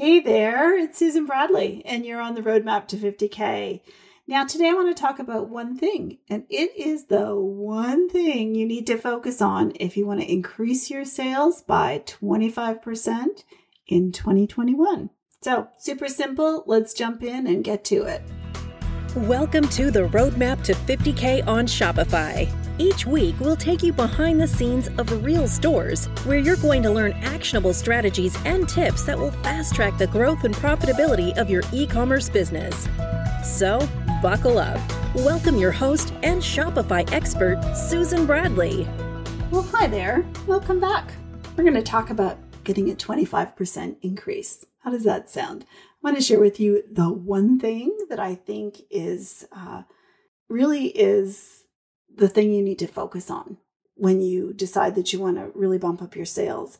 Hey there, it's Susan Bradley, and you're on the roadmap to 50K. Now, today I want to talk about one thing, and it is the one thing you need to focus on if you want to increase your sales by 25% in 2021. So, super simple. Let's jump in and get to it. Welcome to the Roadmap to 50K on Shopify. Each week, we'll take you behind the scenes of real stores where you're going to learn actionable strategies and tips that will fast track the growth and profitability of your e commerce business. So, buckle up. Welcome your host and Shopify expert, Susan Bradley. Well, hi there. Welcome back. We're going to talk about getting a 25% increase. How does that sound? I want to share with you the one thing that I think is uh, really is the thing you need to focus on when you decide that you want to really bump up your sales.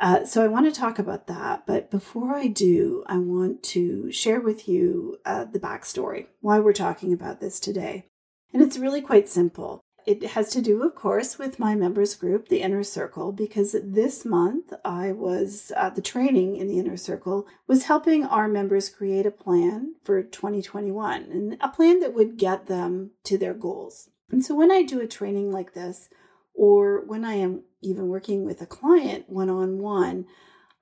Uh, so I want to talk about that. But before I do, I want to share with you uh, the backstory, why we're talking about this today. And it's really quite simple. It has to do, of course, with my members group, the Inner Circle, because this month I was uh, the training in the Inner Circle was helping our members create a plan for 2021 and a plan that would get them to their goals. And so when I do a training like this, or when I am even working with a client one on one,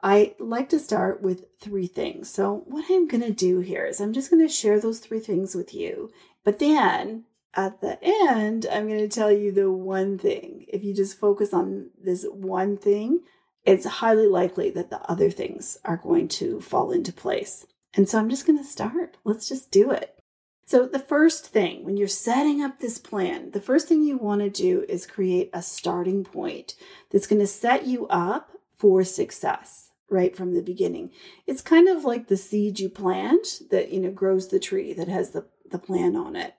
I like to start with three things. So, what I'm going to do here is I'm just going to share those three things with you. But then at the end, I'm going to tell you the one thing. If you just focus on this one thing, it's highly likely that the other things are going to fall into place. And so I'm just going to start. Let's just do it. So, the first thing when you're setting up this plan, the first thing you want to do is create a starting point that's going to set you up for success right from the beginning. It's kind of like the seed you plant that, you know, grows the tree that has the, the plan on it.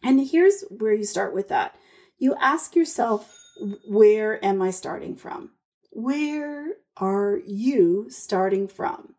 And here's where you start with that. You ask yourself, where am I starting from? Where are you starting from?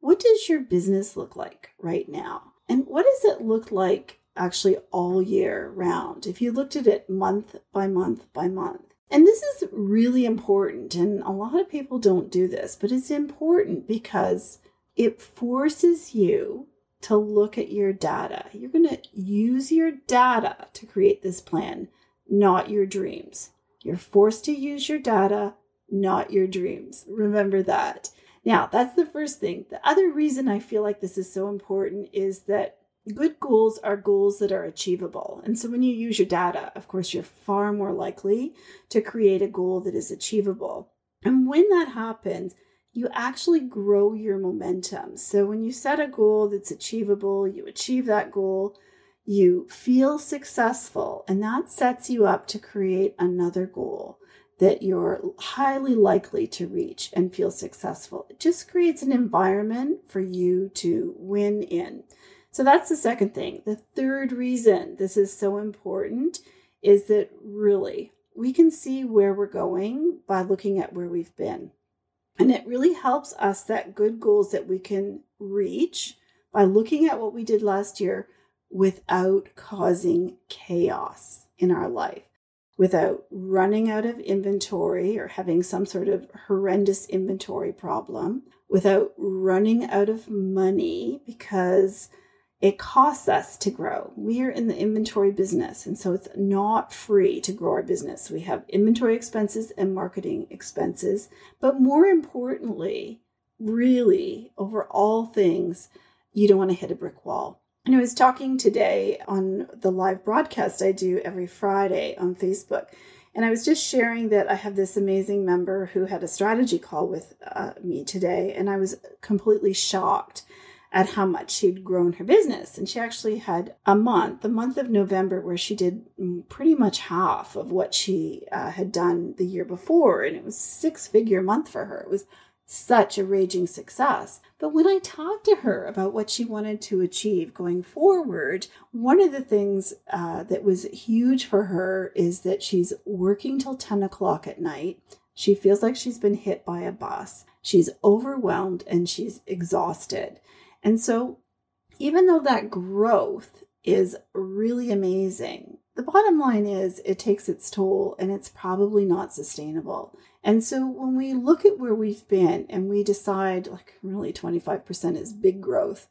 What does your business look like right now? And what does it look like actually all year round if you looked at it month by month by month? And this is really important, and a lot of people don't do this, but it's important because it forces you to look at your data. You're going to use your data to create this plan, not your dreams. You're forced to use your data, not your dreams. Remember that. Now, that's the first thing. The other reason I feel like this is so important is that good goals are goals that are achievable. And so when you use your data, of course, you're far more likely to create a goal that is achievable. And when that happens, you actually grow your momentum. So when you set a goal that's achievable, you achieve that goal, you feel successful, and that sets you up to create another goal that you're highly likely to reach and feel successful. It just creates an environment for you to win in. So that's the second thing. The third reason this is so important is that really we can see where we're going by looking at where we've been. And it really helps us set good goals that we can reach by looking at what we did last year without causing chaos in our life without running out of inventory or having some sort of horrendous inventory problem, without running out of money because it costs us to grow. We are in the inventory business, and so it's not free to grow our business. We have inventory expenses and marketing expenses, but more importantly, really over all things, you don't want to hit a brick wall. And I was talking today on the live broadcast I do every Friday on Facebook. And I was just sharing that I have this amazing member who had a strategy call with uh, me today. And I was completely shocked at how much she'd grown her business. And she actually had a month, the month of November, where she did pretty much half of what she uh, had done the year before. And it was six figure month for her. It was such a raging success. But when I talked to her about what she wanted to achieve going forward, one of the things uh, that was huge for her is that she's working till 10 o'clock at night. She feels like she's been hit by a bus. She's overwhelmed and she's exhausted. And so, even though that growth is really amazing, the bottom line is it takes its toll and it's probably not sustainable. And so when we look at where we've been and we decide, like, really 25% is big growth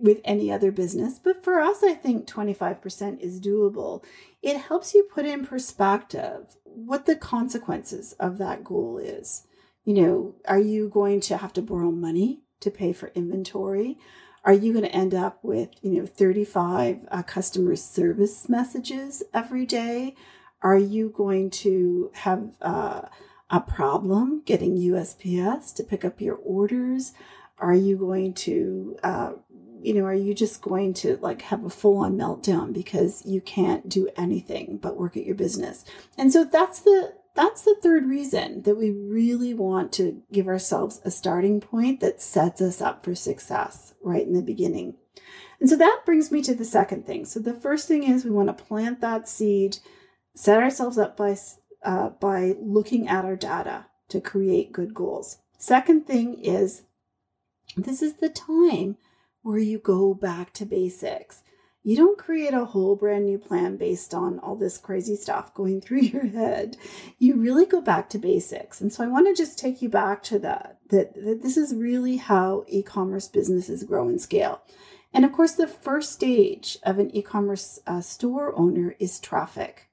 with any other business, but for us, I think 25% is doable. It helps you put in perspective what the consequences of that goal is. You know, are you going to have to borrow money to pay for inventory? Are you going to end up with, you know, 35 uh, customer service messages every day? Are you going to have uh, a problem getting USPS to pick up your orders? Are you going to, uh, you know, are you just going to like have a full on meltdown because you can't do anything but work at your business? And so that's the that's the third reason that we really want to give ourselves a starting point that sets us up for success right in the beginning. And so that brings me to the second thing. So the first thing is we want to plant that seed, set ourselves up by uh, by looking at our data to create good goals. Second thing is this is the time where you go back to basics. You don't create a whole brand new plan based on all this crazy stuff going through your head. You really go back to basics. And so I want to just take you back to that, that, that this is really how e commerce businesses grow and scale. And of course, the first stage of an e commerce uh, store owner is traffic.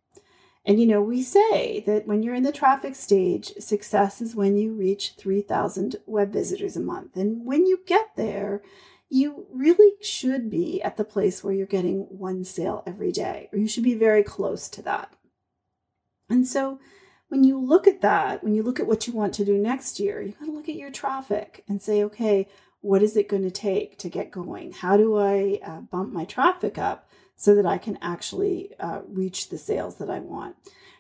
And you know, we say that when you're in the traffic stage, success is when you reach 3,000 web visitors a month. And when you get there, you really should be at the place where you're getting one sale every day, or you should be very close to that. And so when you look at that, when you look at what you want to do next year, you got to look at your traffic and say, okay, what is it going to take to get going? How do I uh, bump my traffic up? So that I can actually uh, reach the sales that I want.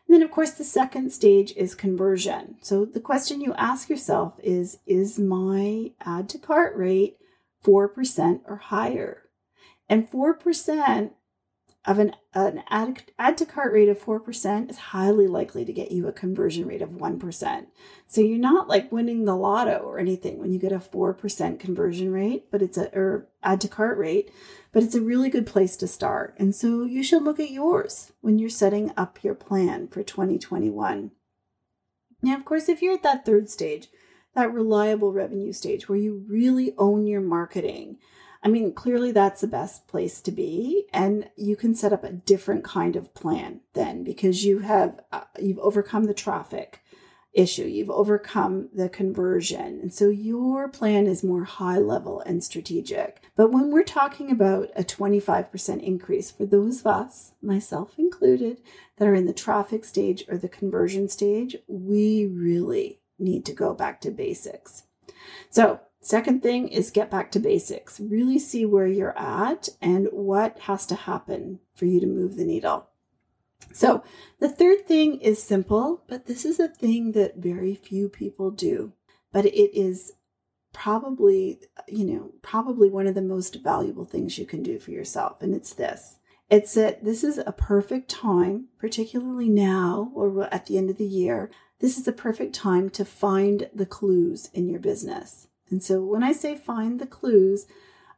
And then, of course, the second stage is conversion. So the question you ask yourself is Is my add to cart rate 4% or higher? And 4% of an, an add, add to cart rate of 4% is highly likely to get you a conversion rate of 1%. So you're not like winning the lotto or anything when you get a 4% conversion rate, but it's a, or add to cart rate, but it's a really good place to start. And so you should look at yours when you're setting up your plan for 2021. Now, of course, if you're at that third stage, that reliable revenue stage where you really own your marketing, I mean, clearly that's the best place to be. And you can set up a different kind of plan then because you have, uh, you've overcome the traffic issue. You've overcome the conversion. And so your plan is more high level and strategic. But when we're talking about a 25% increase for those of us, myself included, that are in the traffic stage or the conversion stage, we really need to go back to basics. So Second thing is get back to basics. Really see where you're at and what has to happen for you to move the needle. So, the third thing is simple, but this is a thing that very few people do. But it is probably, you know, probably one of the most valuable things you can do for yourself. And it's this it's that this is a perfect time, particularly now or at the end of the year, this is a perfect time to find the clues in your business. And so when I say find the clues,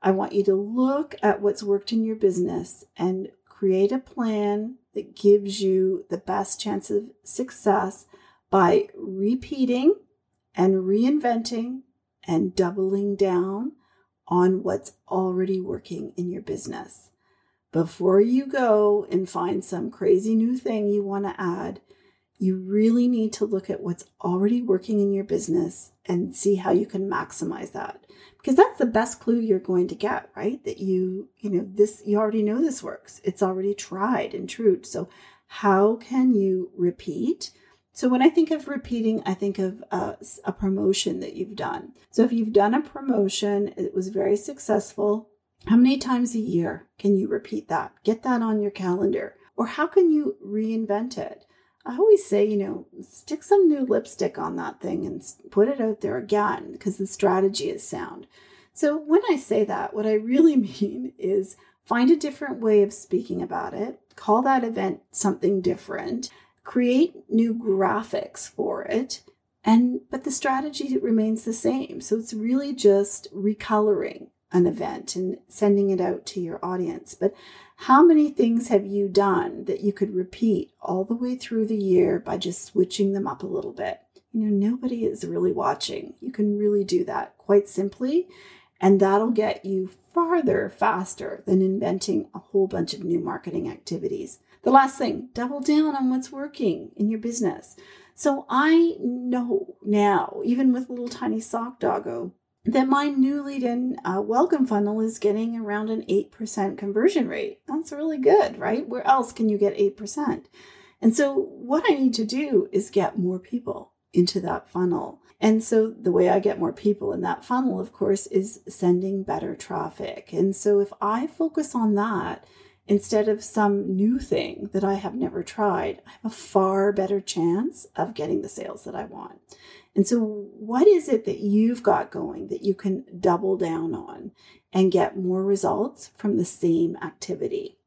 I want you to look at what's worked in your business and create a plan that gives you the best chance of success by repeating and reinventing and doubling down on what's already working in your business. Before you go and find some crazy new thing you want to add, you really need to look at what's already working in your business and see how you can maximize that. Because that's the best clue you're going to get right? That you you know this you already know this works. It's already tried and true. So how can you repeat? So when i think of repeating i think of uh, a, a promotion that you've done. So if you've done a promotion it was very successful how many times a year can you repeat that? Get that on your calendar. Or how can you reinvent it I always say, you know, stick some new lipstick on that thing and put it out there again because the strategy is sound. So when I say that, what I really mean is find a different way of speaking about it, call that event something different, create new graphics for it, and but the strategy remains the same. So it's really just recoloring an event and sending it out to your audience. But how many things have you done that you could repeat all the way through the year by just switching them up a little bit? You know, nobody is really watching. You can really do that quite simply, and that'll get you farther faster than inventing a whole bunch of new marketing activities. The last thing, double down on what's working in your business. So I know now, even with little tiny sock doggo, that my new lead in uh, welcome funnel is getting around an 8% conversion rate. That's really good, right? Where else can you get 8%? And so, what I need to do is get more people into that funnel. And so, the way I get more people in that funnel, of course, is sending better traffic. And so, if I focus on that instead of some new thing that I have never tried, I have a far better chance of getting the sales that I want. And so, what is it that you've got going that you can double down on and get more results from the same activity?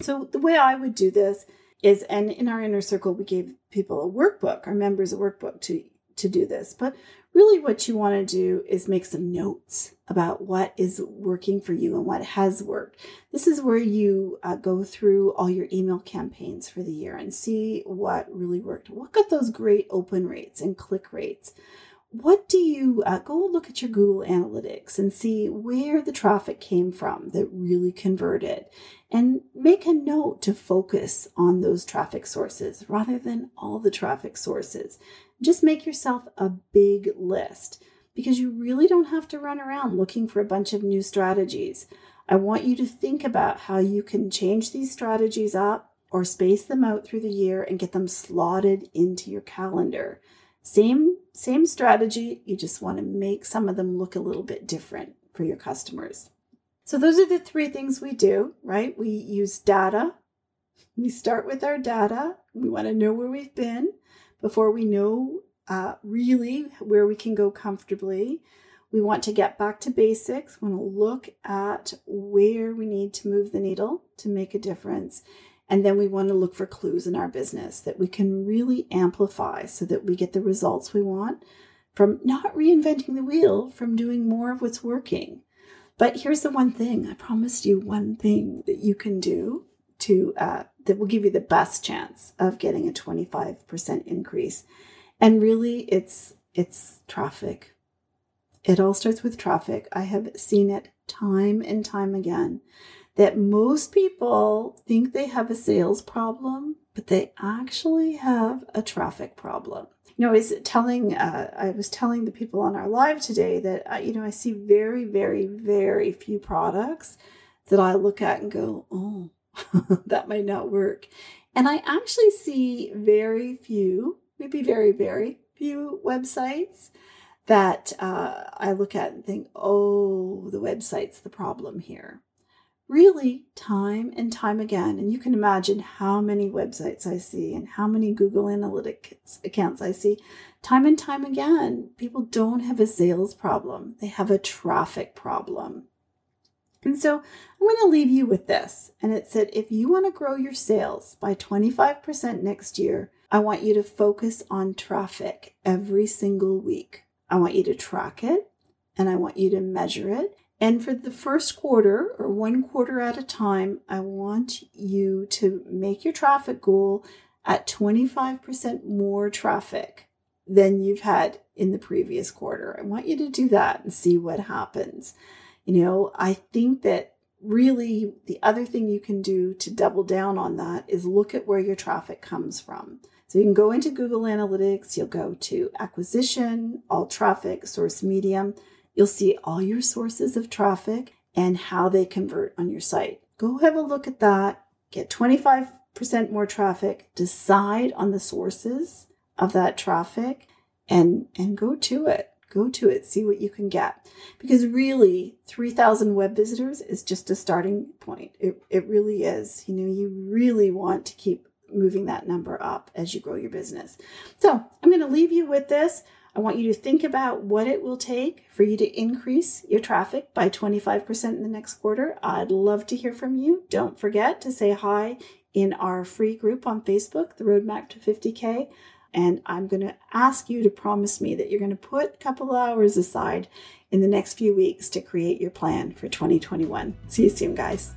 So, the way I would do this is, and in our inner circle, we gave people a workbook, our members a workbook to to do this. But really, what you want to do is make some notes about what is working for you and what has worked. This is where you uh, go through all your email campaigns for the year and see what really worked. What got those great open rates and click rates? What do you uh, go look at your Google Analytics and see where the traffic came from that really converted and make a note to focus on those traffic sources rather than all the traffic sources. Just make yourself a big list because you really don't have to run around looking for a bunch of new strategies. I want you to think about how you can change these strategies up or space them out through the year and get them slotted into your calendar. Same same strategy, you just want to make some of them look a little bit different for your customers. So those are the three things we do, right? We use data. We start with our data. We want to know where we've been before we know uh, really where we can go comfortably. We want to get back to basics. We want to look at where we need to move the needle to make a difference. And then we want to look for clues in our business that we can really amplify so that we get the results we want from not reinventing the wheel, from doing more of what's working. But here's the one thing I promised you one thing that you can do to uh, that will give you the best chance of getting a 25% increase. And really it's it's traffic. It all starts with traffic. I have seen it time and time again that most people think they have a sales problem, but they actually have a traffic problem you know, I was telling uh, I was telling the people on our live today that uh, you know I see very, very, very few products that I look at and go, oh, that might not work, and I actually see very few, maybe very, very few websites that uh, I look at and think, oh, the website's the problem here really time and time again. And you can imagine how many websites I see and how many Google Analytics accounts I see. Time and time again, people don't have a sales problem, they have a traffic problem. And so I'm going to leave you with this. And it said if you want to grow your sales by 25% next year, I want you to focus on traffic every single week. I want you to track it and I want you to measure it and for the first quarter or one quarter at a time, I want you to make your traffic goal at 25% more traffic than you've had in the previous quarter. I want you to do that and see what happens. You know, I think that really the other thing you can do to double down on that is look at where your traffic comes from. So you can go into Google Analytics, you'll go to acquisition, all traffic, source medium You'll see all your sources of traffic and how they convert on your site. Go have a look at that. Get 25% more traffic. Decide on the sources of that traffic and and go to it. Go to it. See what you can get. Because really, 3,000 web visitors is just a starting point. It, it really is. You know, you really want to keep moving that number up as you grow your business. So I'm going to leave you with this. I want you to think about what it will take for you to increase your traffic by 25% in the next quarter. I'd love to hear from you. Don't forget to say hi in our free group on Facebook, the Roadmap to 50K. And I'm going to ask you to promise me that you're going to put a couple hours aside in the next few weeks to create your plan for 2021. See you soon, guys.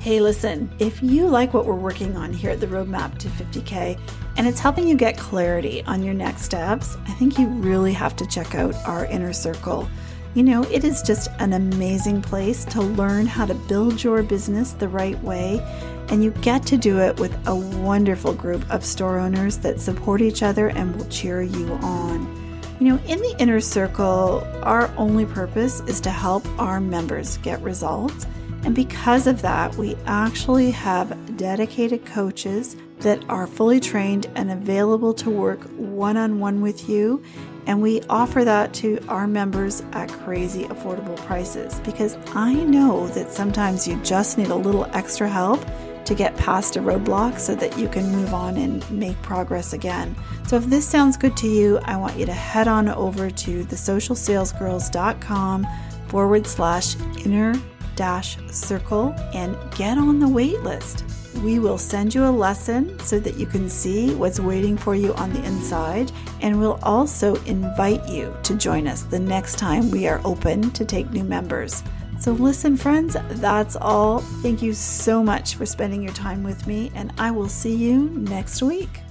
Hey, listen, if you like what we're working on here at the Roadmap to 50K, and it's helping you get clarity on your next steps, I think you really have to check out our inner circle. You know, it is just an amazing place to learn how to build your business the right way, and you get to do it with a wonderful group of store owners that support each other and will cheer you on. You know, in the inner circle, our only purpose is to help our members get results. And because of that, we actually have dedicated coaches that are fully trained and available to work one on one with you. And we offer that to our members at crazy affordable prices because I know that sometimes you just need a little extra help to get past a roadblock so that you can move on and make progress again. So if this sounds good to you, I want you to head on over to thesocialsalesgirls.com forward slash inner dash circle and get on the wait list. We will send you a lesson so that you can see what's waiting for you on the inside, and we'll also invite you to join us the next time we are open to take new members. So, listen, friends, that's all. Thank you so much for spending your time with me, and I will see you next week.